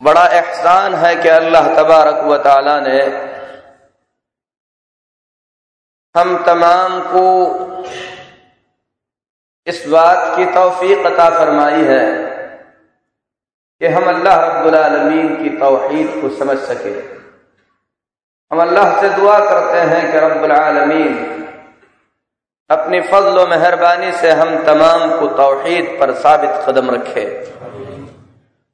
बड़ा एहसान है कि अल्लाह तबारक व ताला ने हम तमाम को इस बात की तोफ़ी अता फरमाई है कि हम अल्लाह अब्दुलमीन की तोहद को समझ सके। हम अल्लाह से दुआ करते हैं कि रब्बुलमीन अपनी फजल मेहरबानी से हम तमाम को तोहद पर साबित कदम रखे।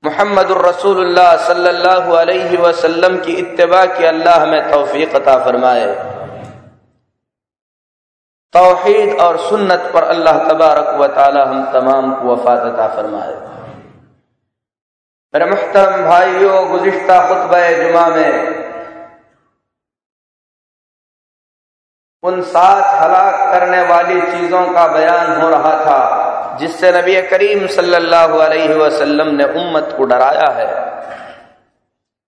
मोहम्मद रसूलुल्लाह सल्लल्लाहु की इत्तबा की अल्लाह हमें तोफ़ी अता फरमाए। तोहहीद और सुन्नत पर अल्लाह तबारक व ताली हम तमाम को वफात अता फरमाए। मेरे मुख्तम भाइयों गुज्त खुतब जुमा में उन सात हलाक करने वाली चीज़ों का बयान हो रहा था, जिससे नबी करीम सल्लल्लाहु अलैहि वसल्लम ने उम्मत को डराया है।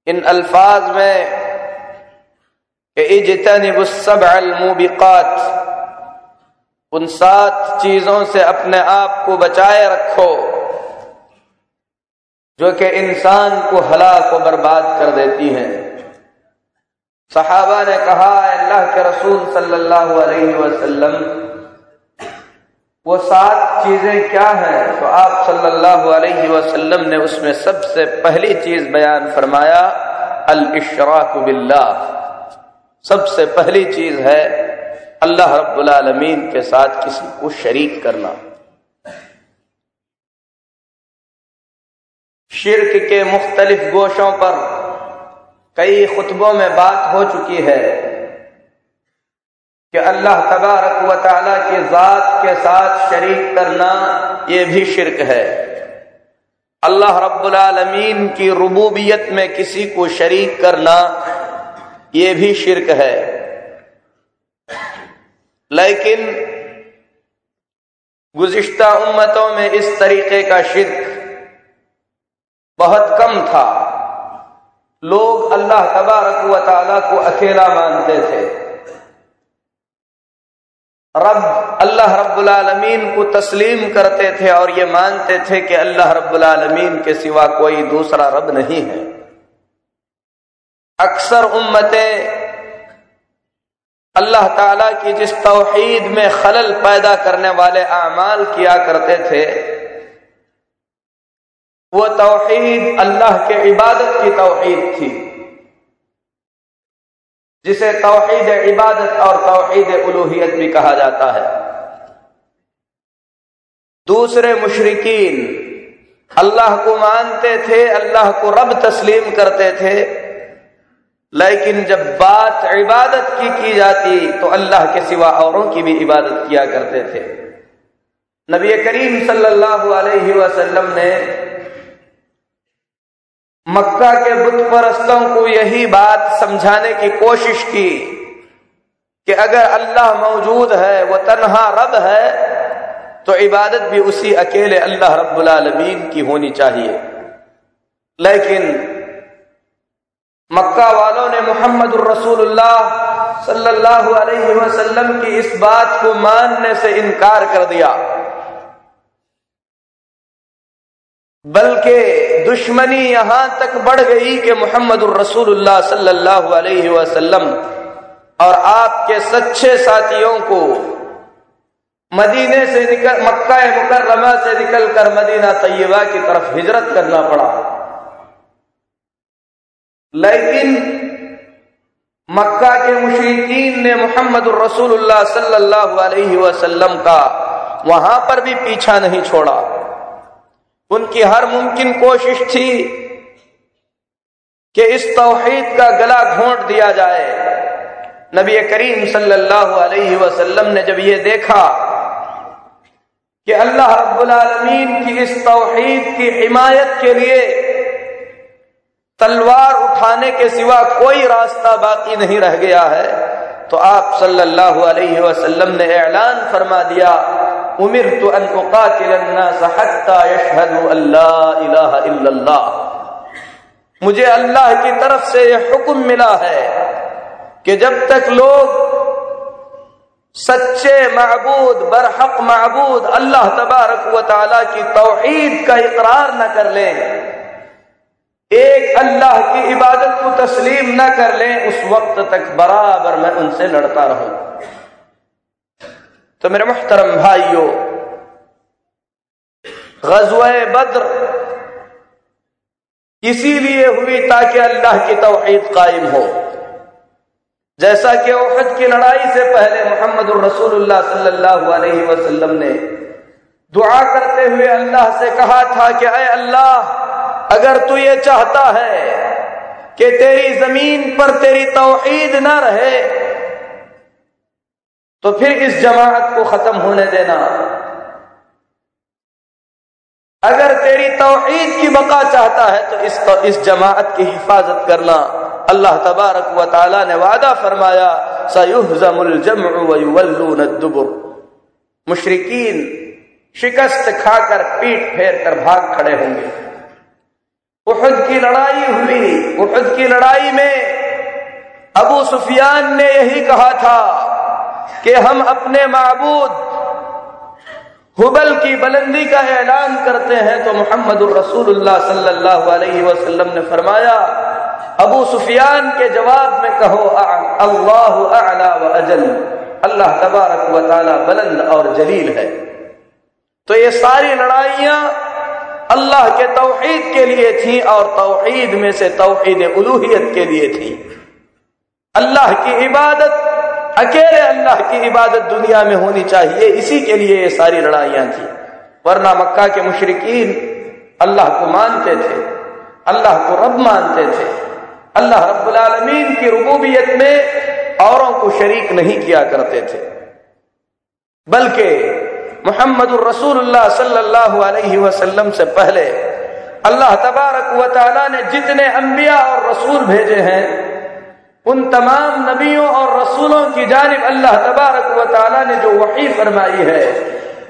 इन अल्फाज में इजतन मुबिकात उन सात चीज़ों से अपने आप को बचाए रखो, जो कि इंसान को हला को बर्बाद कर देती हैं। सहाबा ने कहा, अल्लाह के रसूल सल्लल्लाहु अलैहि वसल्लम, वो सात चीज़ें क्या हैं? तो आप सल्लल्लाहु अलैहि वसल्लम ने उसमें सबसे पहली चीज़ बयान फरमाया अल इशराक बिल्लाह। सबसे पहली चीज़ है अल्लाह रब्बुल के साथ किसी को शरीक करना। शिरक के मुख्तलिफ़ गोशों पर कई खुतबों में बात हो चुकी है कि अल्लाह तबारक व के ज़ात के साथ शरीक करना यह भी शिरक है। अल्लाह रब्बुल रबालमीन की रबूबियत में किसी को शरीक करना यह भी शिरक है। लेकिन गुज्त उम्मतों में इस तरीके का शिरक बहुत कम था। लोग अल्लाह तबारक व ताला को अकेला मानते थे। रब, अल्लाह रब्बुल आलमीन को तस्लीम करते थे और ये मानते थे कि अल्लाह रब्बुल आलमीन के सिवा कोई दूसरा रब नहीं है। अक्सर उम्मतें अल्लाह ताला की जिस तोहीद में खलल पैदा करने वाले अमाल किया करते थे, वो तोहीद अल्लाह के इबादत की तोहीद थी। जिसे तोहीद इबादत और तोहीद उलूहियत भी कहा जाता है। दूसरे मुशरकिन, अल्लाह को मानते थे, अल्लाह को रब तस्लीम करते थे। लेकिन जब बात इबादत की की जाती तो अल्लाह के सिवा औरों की भी इबादत किया करते थे। नबी करीम सल्लल्लाहु अलैहि वसल्लम ने मक्का के बुत परस्तों को यही बात समझाने की कोशिश की कि अगर अल्लाह मौजूद है, वो तनहा रब है तो इबादत भी उसी अकेले अल्लाह रब्बुल आलमीन की होनी चाहिए। लेकिन मक्का वालों ने मोहम्मद सल्लल्लाहु की इस बात को मानने से इनकार कर दिया। बल्कि दुश्मनी यहाँ तक बढ़ गई कि मोहम्मद सल्लल्लाहु अलैहि और आपके सच्चे साथियों को मदीने से निकल, मक्का मुकर्रमा से निकलकर मदीना तैयबा की तरफ़ हिजरत करना पड़ा। लेकिन मक्का के मुशरकिन ने मोहम्मद रसूलुल्लाह सल्लल्लाहु वसल्लम का वहाँ पर भी पीछा नहीं छोड़ा। उनकी हर मुमकिन कोशिश थी कि इस तोहहीद का गला घोंट दिया जाए। नबी करीम सल्लल्लाहु अलैहि वसल्लम ने जब ये देखा कि अल्लाह रब्बुल आलमीन की इस तोहहीद की हिमायत के लिए तलवार उठाने के सिवा कोई रास्ता बाकी नहीं रह गया है। तो आप सल्लल्लाहु अलैहि वसल्लम ने ऐलान फरमा दिया उमिर तो अल्लाह मुझे अल्लाह की तरफ़ से यह हुक्म मिला है कि जब तक लोग सच्चे महबूद बरहक महबूद अल्लाह तबारक की तोहीद का इकरार न कर लें एक अल्लाह की इबादत को तस्लीम न कर लें, उस वक्त तक बराबर मैं उनसे लड़ता रहूँ। तो मेरे मुहतरम भाइयों, गजवा बद्र इसीलिए हुई ताकि अल्लाह की तोहीद कायम हो। जैसा कि ओहद की लड़ाई से पहले मोहम्मद वसल्लम ने दुआ करते हुए अल्लाह से कहा था कि अय अल्लाह अगर तू ये चाहता है कि तेरी ज़मीन पर तेरी तोहीद ना रहे तो फिर इस जमात को खत्म होने देना। अगर तेरी तोहीद की बका चाहता है तो इस तो इस जमात की हिफाजत करना। अल्लाह तबारक व ने वादा फरमाया सयुहजमुलजमुर मुशरकिन शिकस्त खाकर पीठ फेर कर भाग खड़े होंगे। उहद की लड़ाई हुई। उहद की लड़ाई में अबू सुफियान ने यही कहा था कि हम अपने महबूद हुबल की बुलंदी का ऐलान करते हैं तो मोहम्मद रसूलुल्लाह सल्लल्लाहु अलैहि वसल्लम ने फरमाया, अबू सुफियान के जवाब में कहो अल्लाह व अजल। अल्लाह तबारक व ताला बुलंद और जलील है। तो ये सारी लड़ाइयाँ अल्लाह के तोहीद के लिए थी और तोहीद में से तोहीद उलूहियत के लिए थी। अल्लाह की इबादत, अकेले अल्लाह की इबादत दुनिया में होनी चाहिए, इसी के लिए ये सारी लड़ाइयाँ थी। वरना मक्का के मुशरकिन अल्लाह को मानते थे, अल्लाह को रब मानते थे। अल्लाह रब्बुल आलमीन की रुबूबियत में औरों को शरीक नहीं किया करते थे। बल्कि मोहम्मद रसूलुल्लाह से पहले अल्लाह तबारक व ने जितने अंबिया और रसूल भेजे हैं, उन तमाम नबियों और रसूलों की जानब अल्लाह तबारक व ने जो वही फरमाई है,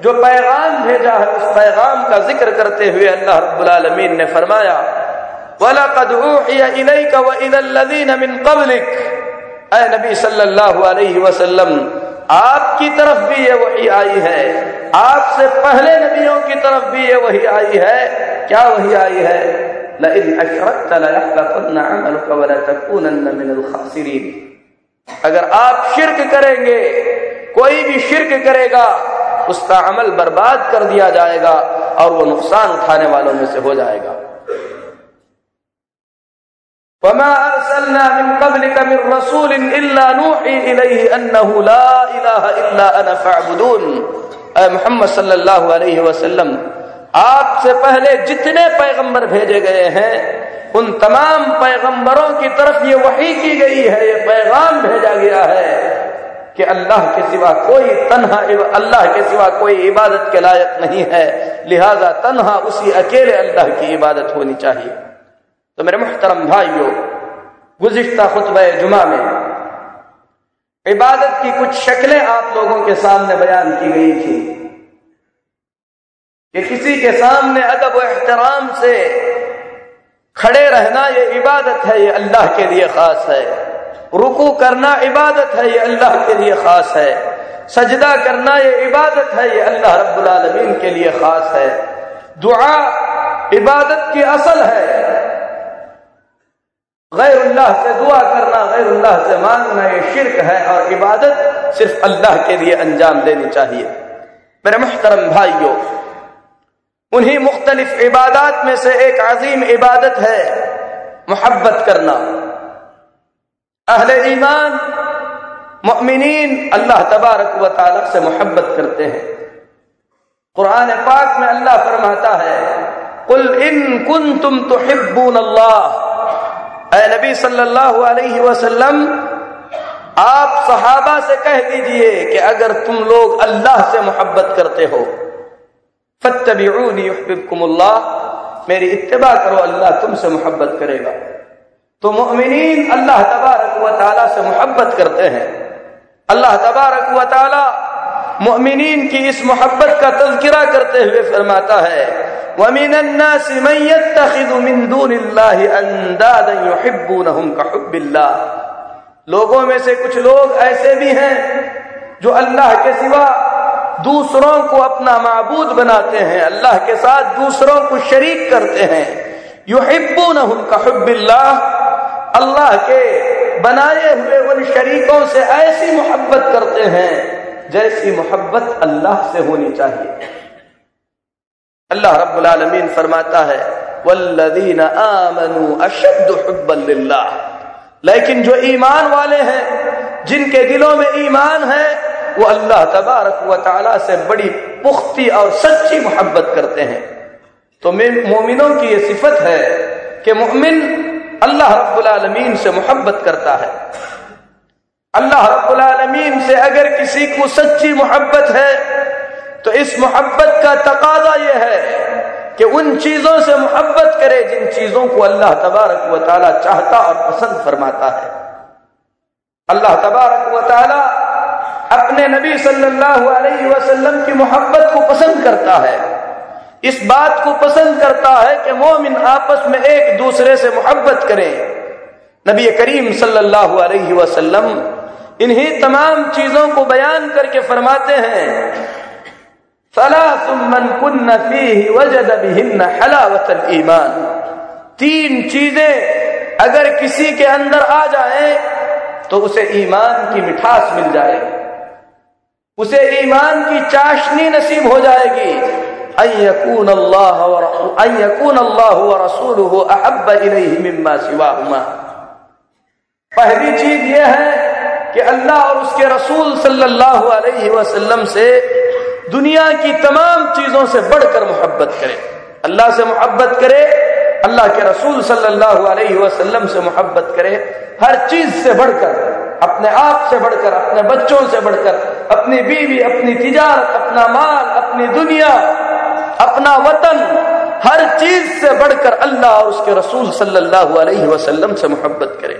जो पैगाम भेजा है, उस पैगाम का ज़िक्र करते हुए अल्लाह रब्बुल आलमीन ने फरमाया, वलकद इलैका व इलल्लज़ीन मिन क़ब्लिक। ऐ नबी सल्लल्लाहु आपकी तरफ़ भी ये वही आई है। आपसे पहले नबियों की तरफ़ भी ये वही आई है। क्या वही आई है? अगर आप शिरक करेंगे, कोई भी शिरक करेगा, उसका अमल बर्बाद कर दिया जाएगा और वो नुकसान उठाने वालों में से हो जाएगा। वमा अरसलना मिन कबलिक मिन रसूल इल्ला नूही इलैहि अन्नहु ला इलाहा इल्ला अना फअबुदून मोहम्मद सल्लल्लाहु अलैहि वसल्लम आपसे पहले जितने पैगंबर भेजे गए हैं उन तमाम पैगंबरों की तरफ़ ये वही की गई है ये पैगाम भेजा गया है कि अल्लाह के सिवा कोई तन्हा अल्लाह के सिवा कोई इबादत के लायक नहीं है लिहाजा तन्हा उसी अकेले अल्लाह की इबादत होनी चाहिए तो मेरे मुहतरम भाइयों, गुजश्ता खुतब जुमा में इबादत की कुछ शक्लें आप लोगों के सामने बयान की गई थी कि किसी के सामने अदब एहतराम से खड़े रहना ये इबादत है, ये अल्लाह के लिए खास है। रुकू करना इबादत है, ये अल्लाह के लिए खास है। सजदा करना ये इबादत है, ये अल्लाह रब्बुल आलमीन के लिए खास है। दुआ इबादत की असल है गैरुल्लाह से दुआ करना, गैरुल्लाह से मांगना, ये शिरक है और इबादत सिर्फ़ अल्लाह के लिए अंजाम देनी चाहिए। मेरे मुहतरम भाइयों, उन्हीं मुख्तलिफ़ इबादत में से एक अजीम इबादत है मोहब्बत करना। अहले ईमान मुमिनीन अल्लाह तबारक व ताला से मोहब्बत करते हैं। कुरान पाक में अल्लाह फरमाता है, कुल इन कुन तुम तो हिब्बून अल्लाह नबी सल्लल्लाहु अलैहि वसल्लम, आप सहाबा से कह दीजिए कि अगर तुम लोग अल्लाह से मोहब्बत करते हो फतबीकुमुल्लाह मेरी इत्तबा करो, अल्लाह तुमसे मोहब्बत करेगा। तो मोमिनीन अल्लाह तबारक व से मोहब्बत करते हैं। अल्लाह तबारक व ताला मोमिनीन की इस मोहब्बत का तस्करा करते हुए फरमाता है लोगों में से कुछ लोग ऐसे भी हैं जो अल्लाह के सिवा दूसरों को अपना मबूद बनाते हैं, अल्लाह के साथ दूसरों को शरीक करते हैं। युहिब्बू न उनका हब्बिल्ला अल्लाह के बनाए हुए उन शरीकों से ऐसी मोहब्बत करते हैं जैसी मोहब्बत अल्लाह से होनी चाहिए। अल्लाह आलमीन फरमाता है, वल्लदीन आमनु अशद लेकिन जो ईमान वाले हैं, जिनके दिलों में ईमान है, वो अल्लाह तबारक व ताला से बड़ी पुख्ती और सच्ची मोहब्बत करते हैं। तो मोमिनों की ये सिफत है कि मोमिन अल्लाह रब्बुल से मोहब्बत करता है। अल्लाह रब्बुल से अगर किसी को सच्ची मोहब्बत है तो इस मोहब्बत का तकाजा यह है कि उन चीज़ों से मोहब्बत करे जिन चीज़ों को अल्लाह तबारक व चाहता और पसंद फरमाता है। अल्लाह तबारक व अपने नबी सल्लल्लाहु अलैहि वसल्लम की मोहब्बत को पसंद करता है। इस बात को पसंद करता है कि मोमिन आपस में एक दूसरे से मोहब्बत करें। नबी करीम सल्लल्लाहु अलैहि वसल्लम इन्हीं तमाम चीज़ों को बयान करके फरमाते हैं ईमान। तीन चीज़ें अगर किसी के अंदर आ जाए तो उसे ईमान की मिठास मिल जाएगी। उसे ईमान की चाशनी नसीब हो जाएगी। अयकून अल्लाह अयकून अल्लाह रसूल अहब मिम्मा सिवाहुमा। पहली चीज़ यह है कि अल्लाह और उसके रसूल सल्लल्लाहु अलैहि वसल्लम से दुनिया की तमाम चीज़ों से बढ़कर मोहब्बत करे। अल्लाह से मोहब्बत करे, अल्लाह के रसूल सल्लल्लाहु अलैहि वसल्लम से मोहब्बत करे। हर चीज़ से बढ़कर, अपने आप से बढ़कर, अपने बच्चों से बढ़कर, अपनी बीवी, अपनी तिजारत, अपना माल, अपनी दुनिया, अपना वतन, हर चीज़ से बढ़कर अल्लाह और उसके रसूल सल्लल्लाहु अलैहि वसल्लम से मोहब्बत करे।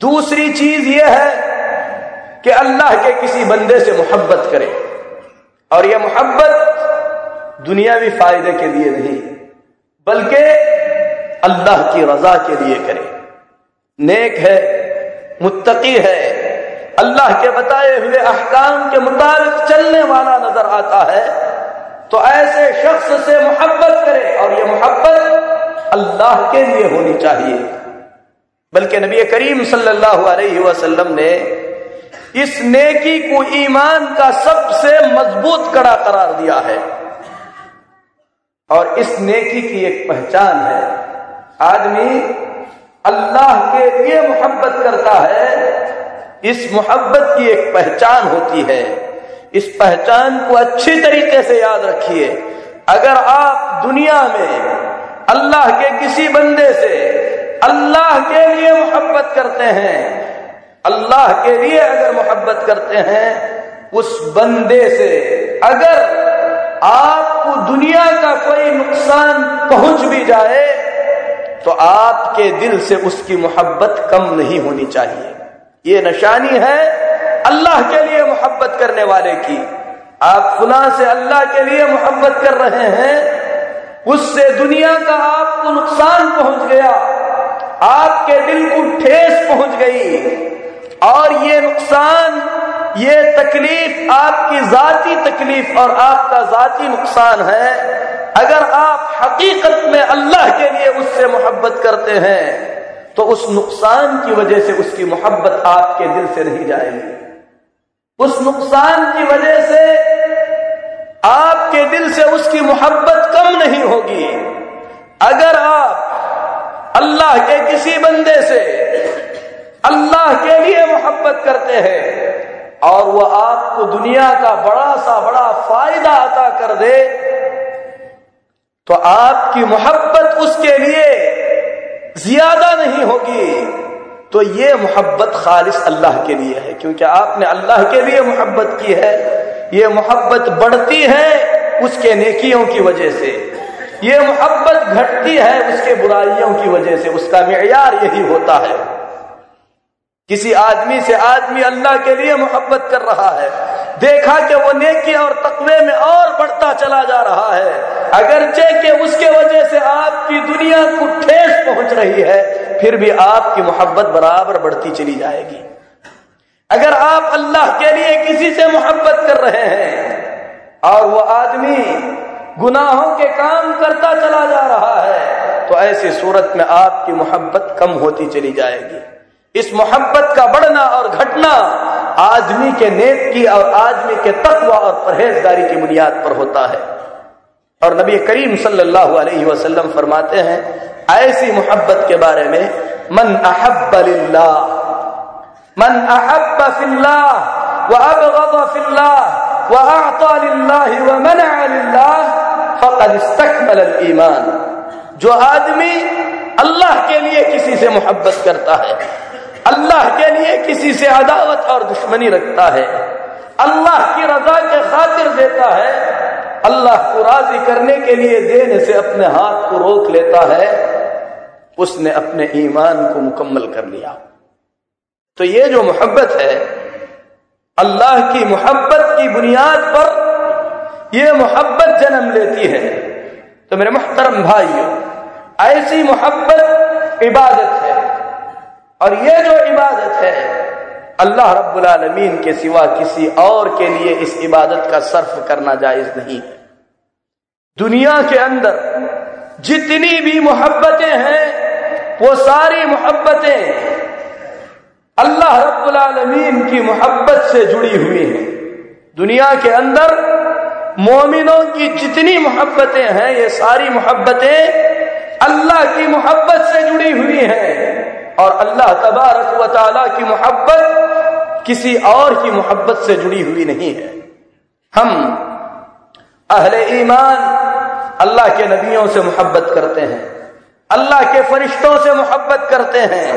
दूसरी चीज़ यह है कि अल्लाह के किसी बंदे से मोहब्बत करे। और यह मोहब्बत दुनियावी फ़ायदे के लिए नहीं, बल्कि अल्लाह की रजा के लिए करे। नेक है, मुत्तकी है, अल्लाह के बताए हुए अहकाम के मुताबिक चलने वाला नज़र आता है तो ऐसे शख्स से मोहब्बत करे। और ये मोहब्बत अल्लाह के लिए होनी चाहिए। बल्कि नबी करीम सल्लल्लाहु अलैहि वसल्लम ने इस नेकी को ईमान का सबसे मज़बूत कड़ा करार दिया है। और इस नेकी की एक पहचान है। आदमी अल्लाह के लिए मोहब्बत करता है, इस मोहब्बत की एक पहचान होती है। इस पहचान को अच्छी तरीके से याद रखिए। अगर आप दुनिया में अल्लाह के किसी बंदे से अल्लाह के लिए मोहब्बत करते हैं। अल्लाह के लिए अगर मोहब्बत करते हैं, उस बंदे से अगर आपको दुनिया का कोई नुकसान पहुँच भी जाए तो आपके दिल से उसकी मोहब्बत कम नहीं होनी चाहिए। ये निशानी है अल्लाह के लिए मोहब्बत करने वाले की। आप खुला से अल्लाह के लिए मोहब्बत कर रहे हैं, उससे दुनिया का आपको नुकसान पहुँच गया। आपके दिल को ठेस पहुँच गई। और ये नुकसान, ये तकलीफ़ आपकी जाती तकलीफ़ और आपका जाती नुकसान है। अगर आप हकीकत में अल्लाह के लिए उससे मोहब्बत करते हैं तो उस नुकसान की वजह से उसकी मोहब्बत आपके दिल से नहीं जाएगी। उस नुकसान की वजह से आपके दिल से उसकी मोहब्बत कम नहीं होगी। अगर आप अल्लाह के किसी बंदे से अल्लाह के लिए मोहब्बत करते हैं और वह आपको दुनिया का बड़ा सा बड़ा फ़ायदा अता कर दे तो आपकी मोहब्बत उसके लिए ज़्यादा नहीं होगी। तो ये मोहब्बत खालिश अल्लाह के लिए है, क्योंकि आपने अल्लाह के लिए मोहब्बत की है। ये मोहब्बत बढ़ती है उसके नेकियों की वजह से। ये मोहब्बत घटती है उसके बुराइयों की वजह से, उसका मैार यही होता है। किसी आदमी से आदमी अल्लाह के लिए मोहब्बत कर रहा है, देखा कि वो नेकी और तकवे में और बढ़ता चला जा रहा है, अगरचे कि उसके वजह से आपकी दुनिया को ठेस पहुँच रही है, फिर भी आपकी मोहब्बत बराबर बढ़ती चली जाएगी। अगर आप अल्लाह के लिए किसी से मोहब्बत कर रहे हैं, और वो आदमी गुनाहों के काम करता चला जा रहा है। तो ऐसी सूरत में आपकी मोहब्बत कम होती चली जाएगी। इस मोहब्बत का बढ़ना और घटना आदमी के नेत की और आदमी के तत्व और परहेजगारी की बुनियाद पर होता है। और नबी करीम सल्लल्लाहु अलैहि वसल्लम फरमाते हैं, ऐसी मोहब्बत के बारे में, मन अहब मन अहब फिल्लाह। व फिल्लाह। व मनअ लिल्लाह। फकद ईमान। जो आदमी अल्लाह के लिए किसी से मोहब्बत करता है, अल्लाह के लिए किसी से अदावत और दुश्मनी रखता है, अल्लाह की रजा के खातिर देता है, अल्लाह को राज़ी करने के लिए देने से अपने हाथ को रोक लेता है, उसने अपने ईमान को मुकम्मल कर लिया। तो ये जो मोहब्बत है, अल्लाह की मोहब्बत की बुनियाद पर यह मोहब्बत जन्म लेती है। तो मेरे मोहतरम भाइयों ऐसी मोहब्बत इबादत है। और ये जो इबादत है, अल्लाह रब्बुल आलमीन के सिवा किसी और के लिए इस इबादत का सर्फ करना जायज़ नहीं। दुनिया के अंदर जितनी भी मोहब्बतें हैं, वो सारी मोहब्बतें अल्लाह रब्बुल आलमीन की मोहब्बत से जुड़ी हुई हैं। दुनिया के अंदर मोमिनों की जितनी मोहब्बतें हैं, ये सारी मोहब्बतें अल्लाह की मोहब्बत से जुड़ी हुई हैं। और अल्लाह तबारक व की मोहब्बत किसी और की मोहब्बत से जुड़ी हुई नहीं है। हम अहले ईमान अल्लाह के नबियों से मोहब्बत करते हैं, अल्लाह के फरिश्तों से मोहब्बत करते हैं,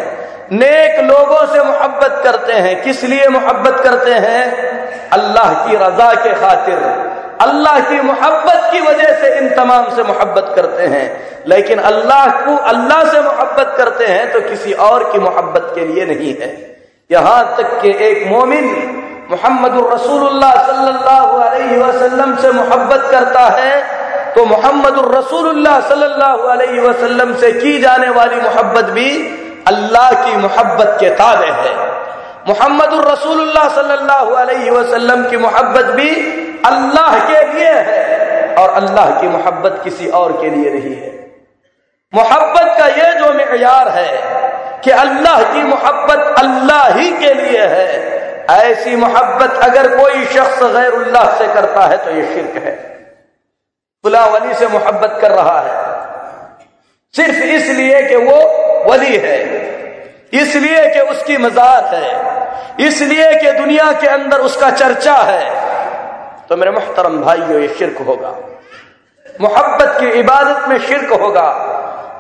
नेक लोगों से मोहब्बत करते हैं। किस लिए मोहब्बत करते हैं? अल्लाह की रजा के खातिर। अल्लाह की मोहब्बत की वजह से इन तमाम से मोहब्बत करते हैं। लेकिन अल्लाह को, अल्लाह से मोहब्बत करते हैं तो किसी और की मोहब्बत के लिए नहीं है। यहाँ तक कि एक मोमिन मोहम्मद रसूलुल्लाह सल्लल्लाहु अलैहि वसल्लम से मोहब्बत करता है तो मोहम्मद रसूलुल्लाह सल्लल्लाहु अलैहि वसल्लम से की जाने वाली मोहब्बत भी अल्लाह की मोहब्बत के ताबे है। मोहम्मद रसूलुल्लाह की मोहब्बत भी अल्लाह के लिए है और अल्लाह की मोहब्बत किसी और के लिए नहीं है। मोहब्बत का यह जो मैार है कि अल्लाह की मोहब्बत अल्लाह ही के लिए है, ऐसी मोहब्बत अगर कोई शख्स गैरुल्लाह से करता है तो यह शिरक है। फुला वली से मोहब्बत कर रहा है। सिर्फ़ इसलिए कि वो वली है। इसलिए कि उसकी मजार है। इसलिए कि दुनिया के अंदर उसका चर्चा है। तो मेरे मुहतरम भाइयों, ये शिरक होगा। मोहब्बत की इबादत में शिरक होगा।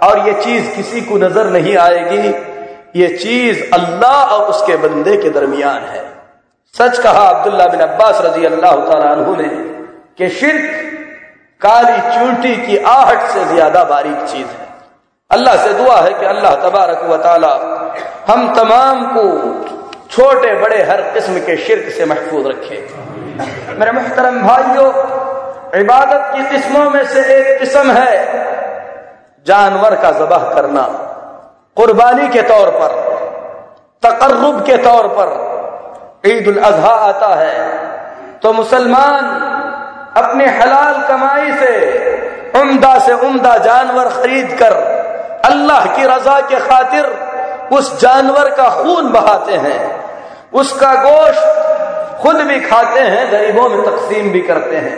और ये चीज़ किसी को नज़र नहीं आएगी। ये चीज़ अल्लाह और उसके बंदे के दरमियान है। सच कहा अब्दुल्ला बिन अब्बास रज़ी अल्लाह तु ने कि शिरक काली चूंटी की आहट से ज़्यादा बारीक चीज़ है। अल्लाह से दुआ है कि अल्लाह तबारक व हम तमाम को छोटे बड़े हर किस्म के शिरक से महफूज रखे। मेरे मुहतरम भाइयों, इबादत की किस्मों में से एक किस्म है जानवर का जबह करना। कुर्बानी के तौर पर, तकर्रुब के तौर पर ईद उल अजहा आता है। तो मुसलमान अपने हलाल कमाई से उम्दा से उम्दा जानवर खरीद कर अल्लाह की रजा के खातिर उस जानवर का खून बहाते हैं, उसका गोश्त खुद भी खाते हैं, गरीबों में तकसीम भी करते हैं।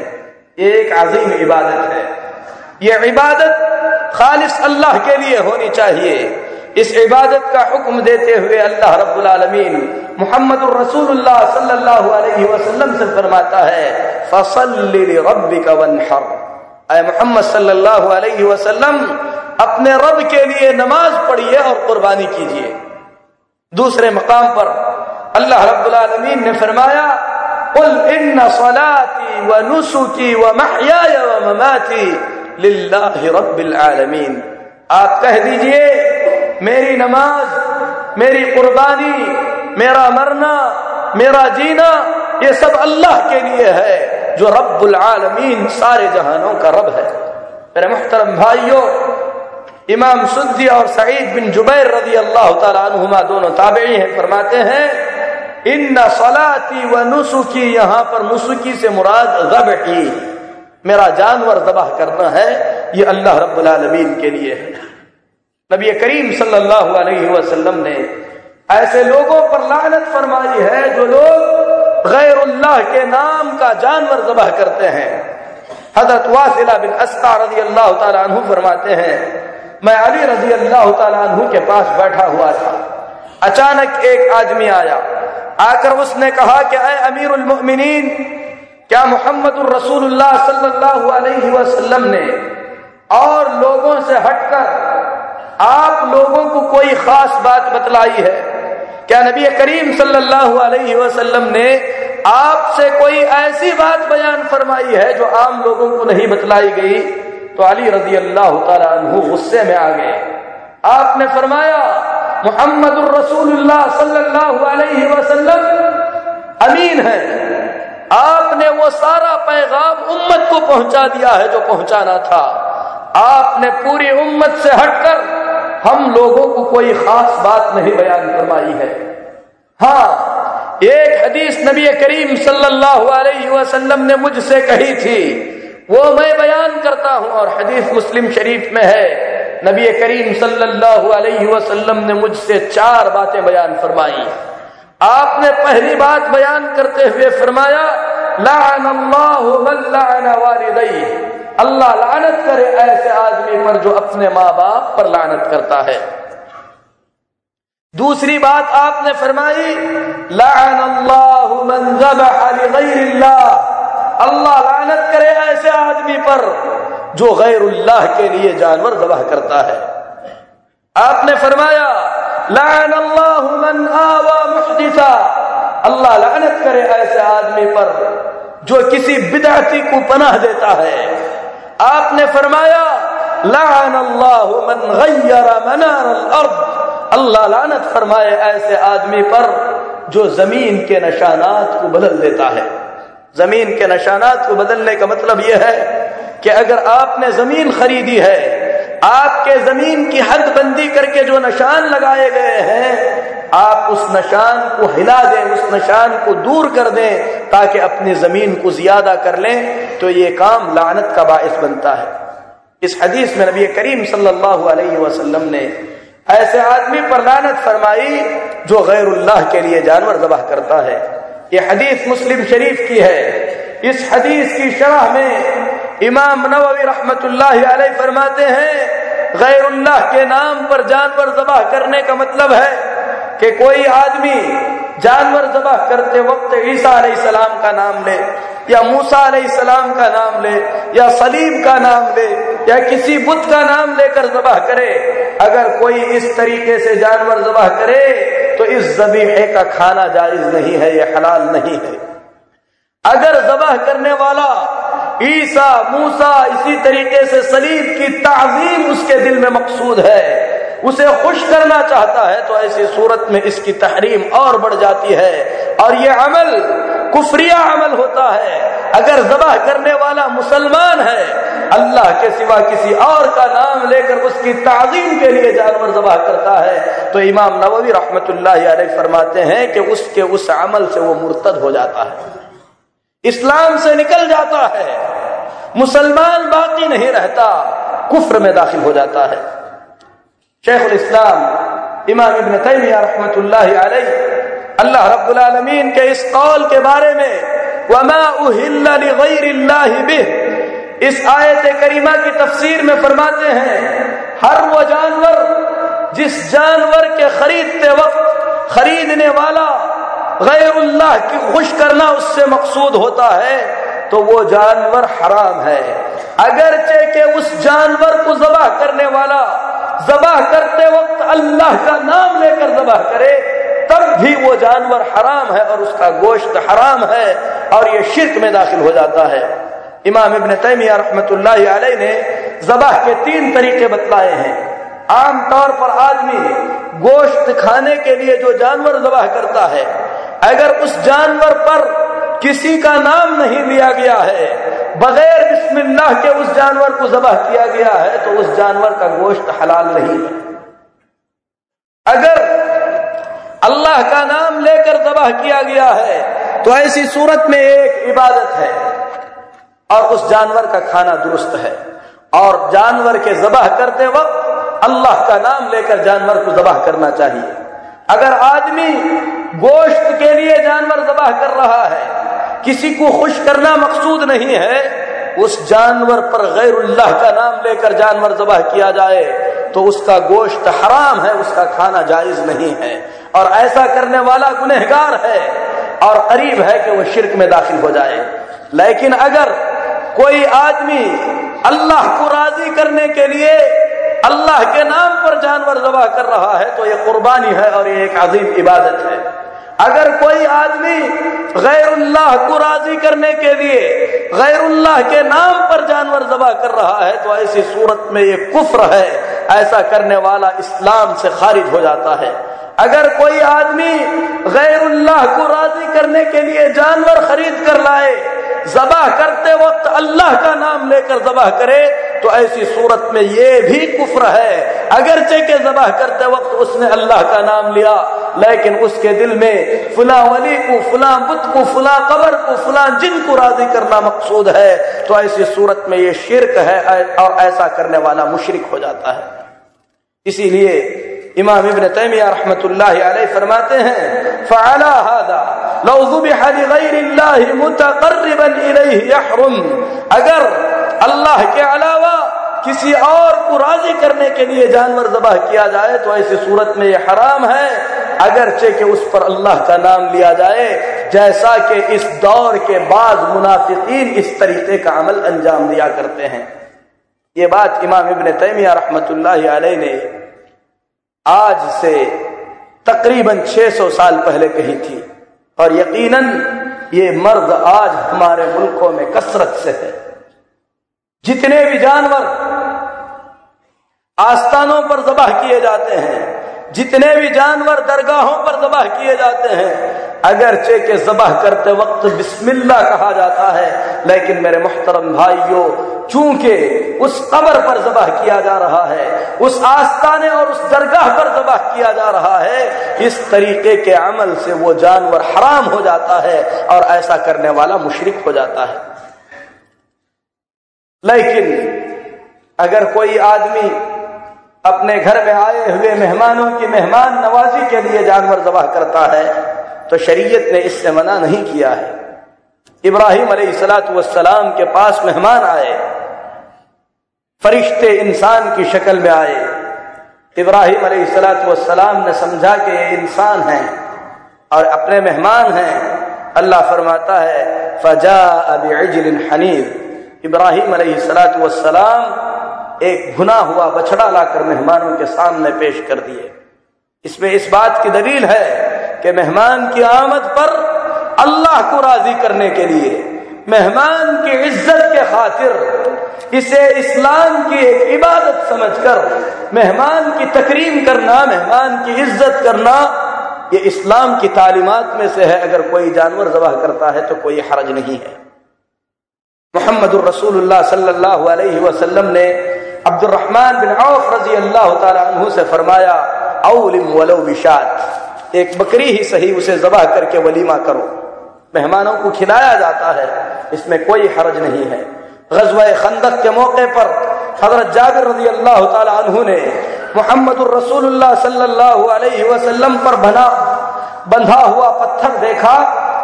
एक अजीम इबादत है। यह इबादत खालिश अल्लाह के लिए होनी चाहिए। इस इबादत का हुक्म देते हुए अल्लाह रब्बुल आलमीन मोहम्मद रसूलुल्लाह सल्लल्लाहु अलैहि वसल्लम से फरमाता है, फसल्लि रब्बिका वनहर। अय मोहम्मद सल्लल्लाहु अलैहि वसल्लम, अपने रब के लिए नमाज़ पढ़िए और कुर्बानी कीजिए। दूसरे मकाम पर अल्लाह रब्बुल आलमीन ने फरमाया कुल इन सलाती व नुसुकी व महयाय व ममाती लिल्लाहि रब्बिल आलमीन। आप कह दीजिए, मेरी नमाज़, मेरी कुर्बानी, मेरा मरना, मेरा जीना, ये सब अल्लाह के लिए है। जो रब्बुल आलमीन सारे जहानों का रब है। मेरे मुहतरम भाइयों, इमाम सुद्दी और सईद बिन जुबैर रज़ी अल्लाह तुमा दोनों ताबेई हैं, फरमाते हैं इन सलाती व नुसुकी, यहाँ पर नुसुकी से मुराद गब मेरा जानवर दबाह करना है, ये अल्लाह रब्बुल आलमीन के लिए है। नबी करीम सल्लल्लाहु अलैहि वसल्लम ने ऐसे लोगों पर लानत फरमाई है, जो लोग गैरुल्लाह के नाम का जानवर जबह करते हैं। हज़रत वासिला बिन अस्ता रज़ी अल्लाह तु फरमाते हैं, मैं अली रज़ी अल्लाह तु के पास बैठा हुआ था। अचानक एक आदमी आया। आकर उसने कहा कि अय अमीरुल मोमिनीन क्या मोहम्मद रसूलुल्लाह ने और लोगों से हटकर आप लोगों को कोई खास बात बतलाई है? क्या नबी करीम सल्लल्लाहु अलैहि वसल्लम ने आपसे कोई ऐसी बात बयान फरमाई है जो आम लोगों को नहीं बतलाई गई? तो अली रज़ी अल्लाह तु गुस्से में आ गए। आपने फरमाया मोहम्मद सल्लल्लाहु अलैहि वसल्लम अमीन है। आपने वो सारा पैगाम उम्मत को पहुँचा दिया है जो पहुंचाना था। आपने पूरी उम्मत से हटकर हम लोगों को कोई खास बात नहीं बयान फरमाई है। हाँ एक हदीस नबी करीम सल्लल्लाहु अलैहि वसल्लम ने मुझसे कही थी। वो मैं बयान करता हूँ और हदीस मुस्लिम शरीफ में है। नबी करीम सल्लल्लाहु अलैहि वसल्लम ने मुझसे चार बातें बयान फरमाई। आपने पहली बात बयान करते हुए फरमाया लानत करे ऐसे आदमी पर जो अपने माँ बाप पर लानत करता है। दूसरी बात आपने फरमाई लान अल्लाह अल्लाह लानत करे ऐसे आदमी पर जो गैरुल्लाह के लिए जानवर जबह करता है। आपने फरमाया लान अल्लाह लानत करे ऐसे आदमी पर जो किसी बिदाती को पनाह देता है। आपने फरमाया लान फरमाए ऐसे आदमी पर जो ज़मीन के नशानात को बदल देता है। ज़मीन के नशानात को बदलने का मतलब यह है कि अगर आपने ज़मीन खरीदी है, आपके ज़मीन की हद करके जो निशान लगाए गए हैं आप उस निशान को हिला दें, उस निशान को दूर कर दें, ताकि अपनी ज़मीन को ज़्यादा कर लें तो ये काम लानत का बायस बनता है। इस हदीस में नबी करीम सल्लल्लाहु अलैहि वसल्लम ने ऐसे आदमी पर लानत फरमाई, जो गैरुल्लाह के लिए जानवर जबह करता है। ये हदीस मुस्लिम शरीफ की है। इस हदीस की शरह में इमाम नववी रहमतुल्लाह फरमाते हैं, गैरुल्लाह के नाम पर जानवर जबह करने का मतलब है कि कोई आदमी जानवर जबह करते वक्त ईसा सलाम का नाम ले, या मूसा सलाम का नाम ले, या सलीम का नाम ले, या किसी बुद्ध का नाम लेकर जबह करे, अगर कोई इस तरीके से जानवर जबह करे तो इस जबीहे का खाना जायज़ नहीं है, यह हलाल नहीं है। अगर जबह करने वाला ईसा, मूसा इसी तरीके से सलीब की ताजीम उसके दिल में मकसूद है उसे खुश करना चाहता है तो ऐसी सूरत में इसकी तहरीम और बढ़ जाती है। और ये अमल, कुफरिया अमल होता है। अगर जबह करने वाला मुसलमान है, अल्लाह के सिवा किसी और का नाम लेकर उसकी ताजीम के लिए जानवर जबह करता है तो इमाम नववी रहमत फरमाते हैं कि उसके उस अमल से वो मुर्तद हो जाता है। इस्लाम से निकल जाता है। मुसलमान बाकी नहीं रहता, कुफ्र में दाखिल हो जाता है। शेख इस्लाम इमाम इबन तैमिया रहमतुल्लाह अल्लाह रब्बुल आलमीन के इस कौल के बारे में वमा बिह इस आयत करीमा की तफसीर में फरमाते हैं, हर वो जानवर, जिस जानवर के खरीदते वक्त खरीदने वाला गैरुल्लाह की खुश करना उससे मकसूद होता है तो वो जानवर हराम है। अगरचे के उस जानवर को जबा करने वाला जबा करते वक्त अल्लाह का नाम लेकर जबा करे, तब भी वो जानवर हराम है और उसका गोश्त हराम है और ये शिरक में दाखिल हो जाता है। इमाम इबन तैमिया रहमत ने जबा के तीन तरीके बतलाए हैं। आम तौर पर आदमी गोश्त खाने के लिए जो जानवर जबा करता है, अगर उस जानवर पर किसी का नाम नहीं लिया गया है। बगैर बिस्मिल्लाह के उस जानवर को जबह किया गया है तो उस जानवर का गोश्त हलाल नहीं। है अगर अल्लाह का नाम लेकर जबह किया गया है तो ऐसी सूरत में एक इबादत है, और उस जानवर का खाना दुरुस्त है। और जानवर के जबह करते वक्त अल्लाह का नाम लेकर जानवर को जबह करना चाहिए। अगर आदमी गोश्त के लिए जानवर जबह कर रहा है किसी को खुश करना मकसूद नहीं है, उस जानवर पर गैरुल्लाह का नाम लेकर जानवर जबह किया जाए तो उसका गोश्त हराम है, उसका खाना जायज़ नहीं है। और ऐसा करने वाला गुनहगार है और करीब है कि वह शिरक में दाखिल हो जाए। लेकिन अगर कोई आदमी अल्लाह को राज़ी करने के लिए अल्लाह के नाम पर जानवर जबा कर रहा है तो यह कुर्बानी है और ये एक अजीम इबादत है। अगर कोई आदमी गैरुल्लाह को राज़ी करने के लिए गैरुल्लाह के नाम पर जानवर जबा कर रहा है तो ऐसी सूरत में ये कुफ्र है, ऐसा करने वाला इस्लाम से खारिज हो जाता है। अगर कोई आदमी गैरुल्लाह को राज़ी करने के लिए जानवर खरीद कर लाए जबा करते वक्त अल्लाह का नाम लेकर जबा करे तो ऐसी सूरत में ये भी कुफ्र है। अगरचे के जबा करते वक्त उसने अल्लाह का नाम लिया लेकिन उसके दिल में फुला वली को, फुला बुत को, फुला कबर को, फुला जिन को राज़ी करना मकसूद है तो ऐसी सूरत में ये शिरक है और ऐसा करने वाला मुशरक हो जाता है। इसीलिए इमाम इबन तैमिया रहमत फरमाते हैं फ़ाला हादा अगर अल्लाह के अलावा किसी और को राज़ी करने के लिए जानवर जबह किया जाए तो ऐसी सूरत में यह हराम है अगरचे कि उस पर अल्लाह का नाम लिया जाए, जैसा कि इस दौर के बाद मुनाफिकीन इस तरीके का अमल अंजाम दिया करते हैं। ये बात इमाम इबन तैमिया रहमत ने आज से तकरीबन 600 साल पहले कही थी, और यकीनन ये मर्द आज हमारे मुल्कों में कसरत से है। जितने भी जानवर आस्थानों पर जबह किए जाते हैं जितने भी जानवर दरगाहों पर जबह किए जाते हैं, अगरचे के जबह करते वक्त बिस्मिल्लाह कहा जाता है, लेकिन मेरे मोहतरम भाइयों, चूँकि उस कबर पर जबह किया जा रहा है, उस आस्थाने और उस दरगाह पर जबह किया जा रहा है, इस तरीके के अमल से वो जानवर हराम हो जाता है और ऐसा करने वाला मुशरक हो जाता है। लेकिन अगर कोई आदमी अपने घर में आए हुए मेहमानों की मेहमान नवाजी के लिए जानवर जबह करता है तो शरीयत ने इससे मना नहीं किया है। इब्राहिम सलाम के पास मेहमान आए, फरिश्ते इंसान की शक्ल में आए। इब्राहिम सलाम ने समझा कि ये इंसान है और अपने मेहमान हैं। अल्लाह फरमाता है फजा अब हनीफ इब्राहिम सलाम एक भुना हुआ, बछड़ा लाकर मेहमानों के सामने पेश कर दिए। इसमें इस बात की दलील है कि मेहमान की आमद पर अल्लाह को राज़ी करने के लिए, मेहमान की इज़्ज़त के खातिर इसे इस्लाम की एक इबादत समझकर, मेहमान की तकरीम करना, मेहमान की इज़्ज़त करना, ये इस्लाम की तालीमत में से है। अगर कोई जानवर जबह करता है तो कोई हरज नहीं है। मोहम्मद रसूलुल्लाह सल्लल्लाहु ने अब्दुलरहमान बिन औफ रज़ी अल्लाह से फरमाया, औलिम वलो विशात एक बकरी ही सही उसे जबह करके वलीमा करो। मेहमानों को खिलाया जाता है, इसमें कोई हरज नहीं है। गजवा खंदक के मौके पर हज़रत जाबिर रज़ी अल्लाह तु ने मोहम्मद रसूलुल्लाह सल्लल्लाहु अलैहि वसल्लम पर बना, बंधा हुआ पत्थर देखा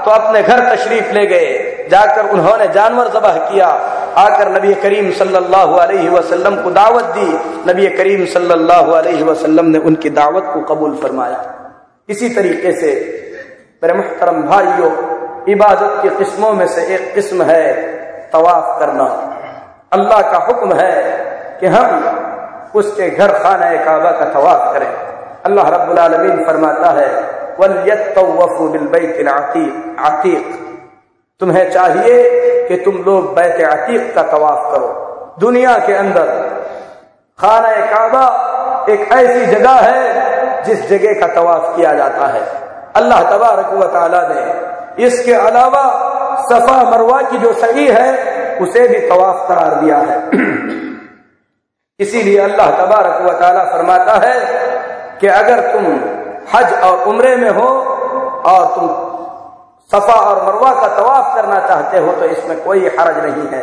तो अपने घर तशरीफ़ ले गए। जाकर उन्होंने जानवर जबह किया। आकर नबी करीम सल्लल्लाहु अलैहि वसल्लम को दावत दी। नबी करीम सल्लल्लाहु अलैहि वसल्लम ने उनकी दावत को कबूल फरमाया। इसी तरीके से मेरे मुहतरम भाइयों, इबादत की किस्मों में से एक किस्म है तवाफ करना। अल्लाह का हुक्म है कि हम उसके घर खाना काबा का तवाफ करें। अल्लाह रब्बुल आलमीन फरमाता है आतीक तुम्हें चाहिए कि तुम लोग बैत अतीक का तवाफ करो। दुनिया के अंदर खाना काबा एक ऐसी जगह है जिस जगह का तवाफ किया जाता है। अल्लाह तबारक वाली ने इसके अलावा सफ़ा मरवा की जो सही है, उसे भी तवाफ करार दिया है। इसीलिए अल्लाह तबारक व ताला फरमाता है कि अगर तुम हज और उम्रे में हो और तुम सफ़ा और मरवा का तवाफ करना चाहते हो तो इसमें कोई हरज नहीं है।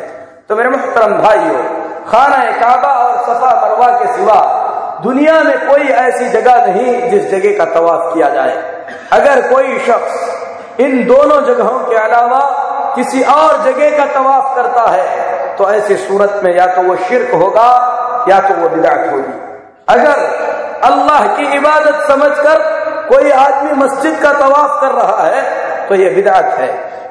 तो मेरे मुहतरम भाइयों खाना काबा और सफ़ा मरवा के सिवा दुनिया में कोई ऐसी जगह नहीं जिस जगह का तवाफ किया जाए। अगर कोई शख्स इन दोनों जगहों के अलावा किसी और जगह का तवाफ करता है तो ऐसी सूरत में या तो वो शिरक होगा या तो वो बिदात होगी। अगर अल्लाह की इबादत समझकर कोई आदमी मस्जिद का तवाफ कर रहा है तो ये बिदात है।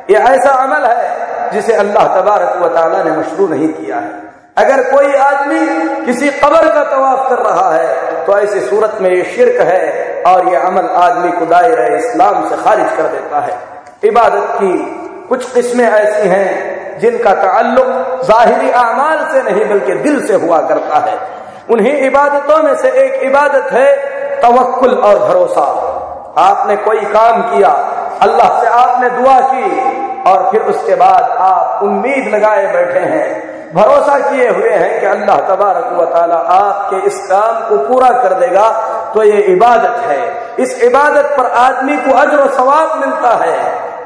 ये ऐसा अमल है जिसे अल्लाह तबारक व ने मशरू नहीं किया है। अगर कोई आदमी किसी कबर का तवाफ कर रहा है तो ऐसी सूरत में ये शिरक है और ये अमल आदमी को दायरा इस्लाम से खारिज कर देता है। इबादत की कुछ किस्में ऐसी हैं जिनका ताल्लुक जाहिरी अमाल से नहीं, बल्कि दिल से हुआ करता है। उन्हीं इबादतों में से एक इबादत है तवक्ल और भरोसा। आपने कोई काम किया अल्लाह से आपने दुआ की और फिर उसके बाद आप उम्मीद लगाए बैठे हैं। भरोसा किए हुए हैं कि अल्लाह तबारक व ताला आपके इस काम को पूरा कर देगा तो ये इबादत है। इस इबादत पर आदमी को अजर सवाब मिलता है।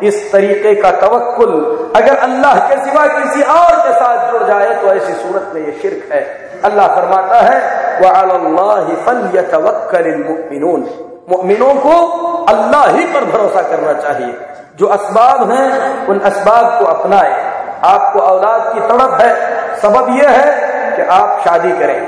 इस तरीके का तवक्ल अगर अल्लाह के सिवा किसी और के साथ जुड़ जाए तो ऐसी सूरत में ये शिरक है। अल्लाह फरमाता है वमिनों को अल्लाह ही पर भरोसा करना चाहिए। जो असबाब हैं, उन असबाब को अपनाए। आपको औलाद की तड़प है। सबब यह है कि आप शादी करें,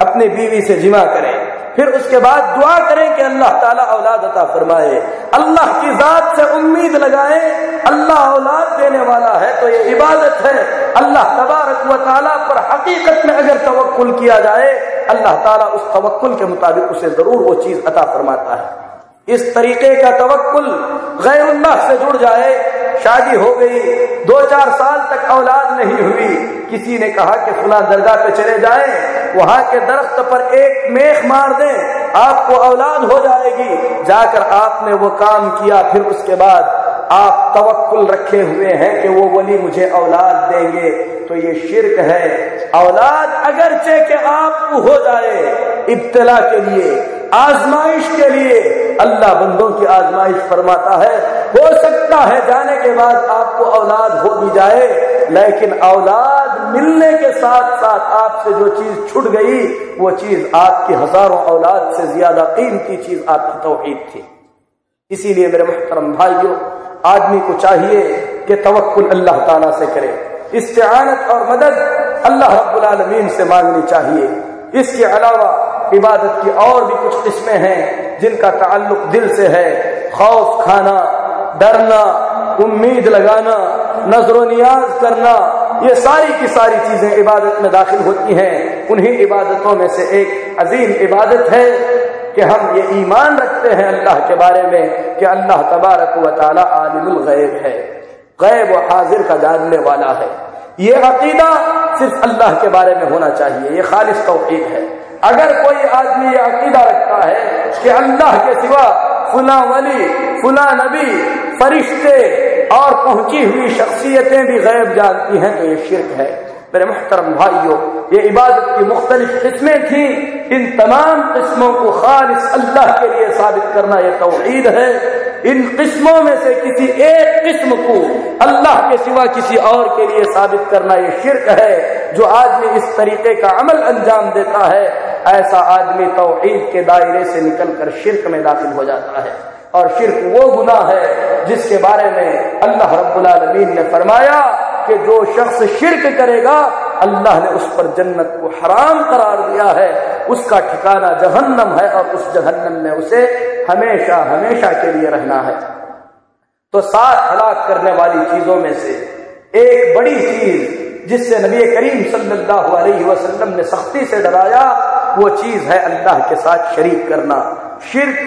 अपनी बीवी से जिमा करें। फिर उसके बाद दुआ करें कि अल्लाह ताला औलाद अता फरमाए। अल्लाह की जात से उम्मीद लगाए, अल्लाह औलाद देने वाला है तो ये इबादत है। अल्लाह तबारक व ताला पर हकीकत में अगर तवक्कुल किया जाए अल्लाह ताला उस तवक्कुल के मुताबिक उसे ज़रूर वो चीज़ अता फरमाता है। इस तरीके का तवक्कुल गैरुल्लाह से जुड़ जाए, शादी हो गई दो चार साल तक औलाद नहीं हुई, किसी ने कहा कि फुला दरगाह पे चले जाएँ, वहाँ के दरख्त पर एक मेख मार दें, आपको औलाद हो जाएगी। जाकर आपने वो काम किया, फिर उसके बाद आप तवक्कुल रखे हुए हैं कि वो वली मुझे औलाद देंगे। तो ये शिरक है। औलाद अगरचे के आपको हो जाए इब्तला के लिए, आजमाइश के लिए। अल्लाह बंदों की आजमाइश फरमाता है। हो सकता है जाने के बाद आपको औलाद हो भी जाए, लेकिन औलाद मिलने के साथ साथ आपसे जो चीज़ छुट गई, वो चीज़ आपकी हज़ारों औलाद से ज़्यादा कीमती चीज़ आपकी तोहीद थी। इसीलिए मेरे मुहतरम भाइयों, आदमी को चाहिए कि तवक्कुल अल्लाह ताला से करे। इस्तेआनत और मदद अल्लाह रब्बुल आलमीन से मांगनी चाहिए। इसके अलावा इबादत की और भी कुछ किस्में हैं जिनका ताल्लुक दिल से है। खौफ खाना, डरना, उम्मीद लगाना, नज़र नियाज करना, ये सारी की सारी चीज़ें इबादत में दाखिल होती हैं। उन्हीं इबादतों में से एक अजीम इबादत है। कि हम ये ईमान रखते हैं अल्लाह के बारे में कि अल्लाह तबारक व ताली है। गैब व हाजिर का जानने वाला है। ये अकीदा सिर्फ़ अल्लाह के बारे में होना चाहिए। ये खालिश तोहहीद है। अगर कोई आदमी ये अकीदा रखता है कि अल्लाह के सिवा फुला वली, फुला नबी, फरिश्ते और पहुँची हुई शख्सियतें भी गैब जानती हैं तो ये शिरक है। मेरे मुहतरम भाइयों, ये इबादत की मुख्तलिफ़ किस्में थी। इन तमाम किस्मों को खालिश अल्लाह के लिए साबित करना यह तोहीद है। इन किस्मों में से किसी एक किस्म को अल्लाह के सिवा किसी और के लिए साबित करना यह शिरक है, जो आदमी इस तरीके का अमल अंजाम देता है। ऐसा आदमी तोहीद के दायरे से निकलकर शिरक में दाखिल हो जाता है। और शिरक वो गुना है जिसके बारे में अल्लाह आलमीन ने फरमाया कि जो शख्स शिरक करेगा, अल्लाह ने उस पर जन्नत को हराम करार दिया है। उसका ठिकाना जहन्नम है और उस जहन्नम में उसे हमेशा हमेशा के लिए रहना है। तो सात हलाक करने वाली चीज़ों में से एक बड़ी चीज़ जिससे नबी करीम सल्लल्लाहु अलैहि वसल्लम ने सख्ती से डराया, वो चीज़ है अल्लाह के साथ शरीक करना। शिरक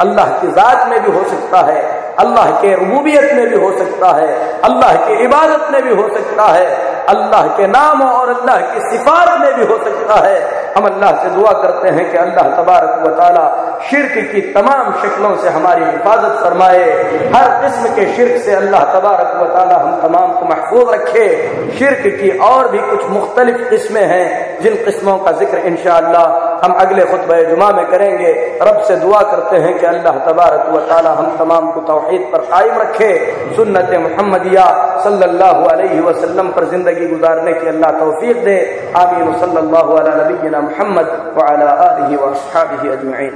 अल्लाह की जात में भी हो सकता है, अल्लाह के रबूबियत में भी हो सकता है, अल्लाह की इबादत में भी हो सकता है। अल्लाह के नाम और अल्लाह की सिफात में भी हो सकता है। हम अल्लाह से दुआ करते हैं कि अल्लाह तबारक व शिरक की तमाम शक्लों से हमारी हिफाजत फरमाए। हर किस्म के शिरक से अल्लाह तबारक व हम तमाम को महफूज रखे। शिरक की और भी कुछ मुख्तलिफ़ किस्में हैं, जिन किस्मों का ज़िक्र इन हम अगले खुतब जुमा में करेंगे। रब से दुआ करते हैं कि अल्लाह तबारक व हम तमाम को तोहहीद पर कायम रखे। सुन्नत मोहम्मदिया सल्लल्लाहु अलैहि वसल्लम पर ज़िंदगी गुजारने की अल्लाह तौफीक दे आमीन सल्लल्लाहु अला नबीना मोहम्मद व अला आलिहि व अस्हाबिहि अजमईन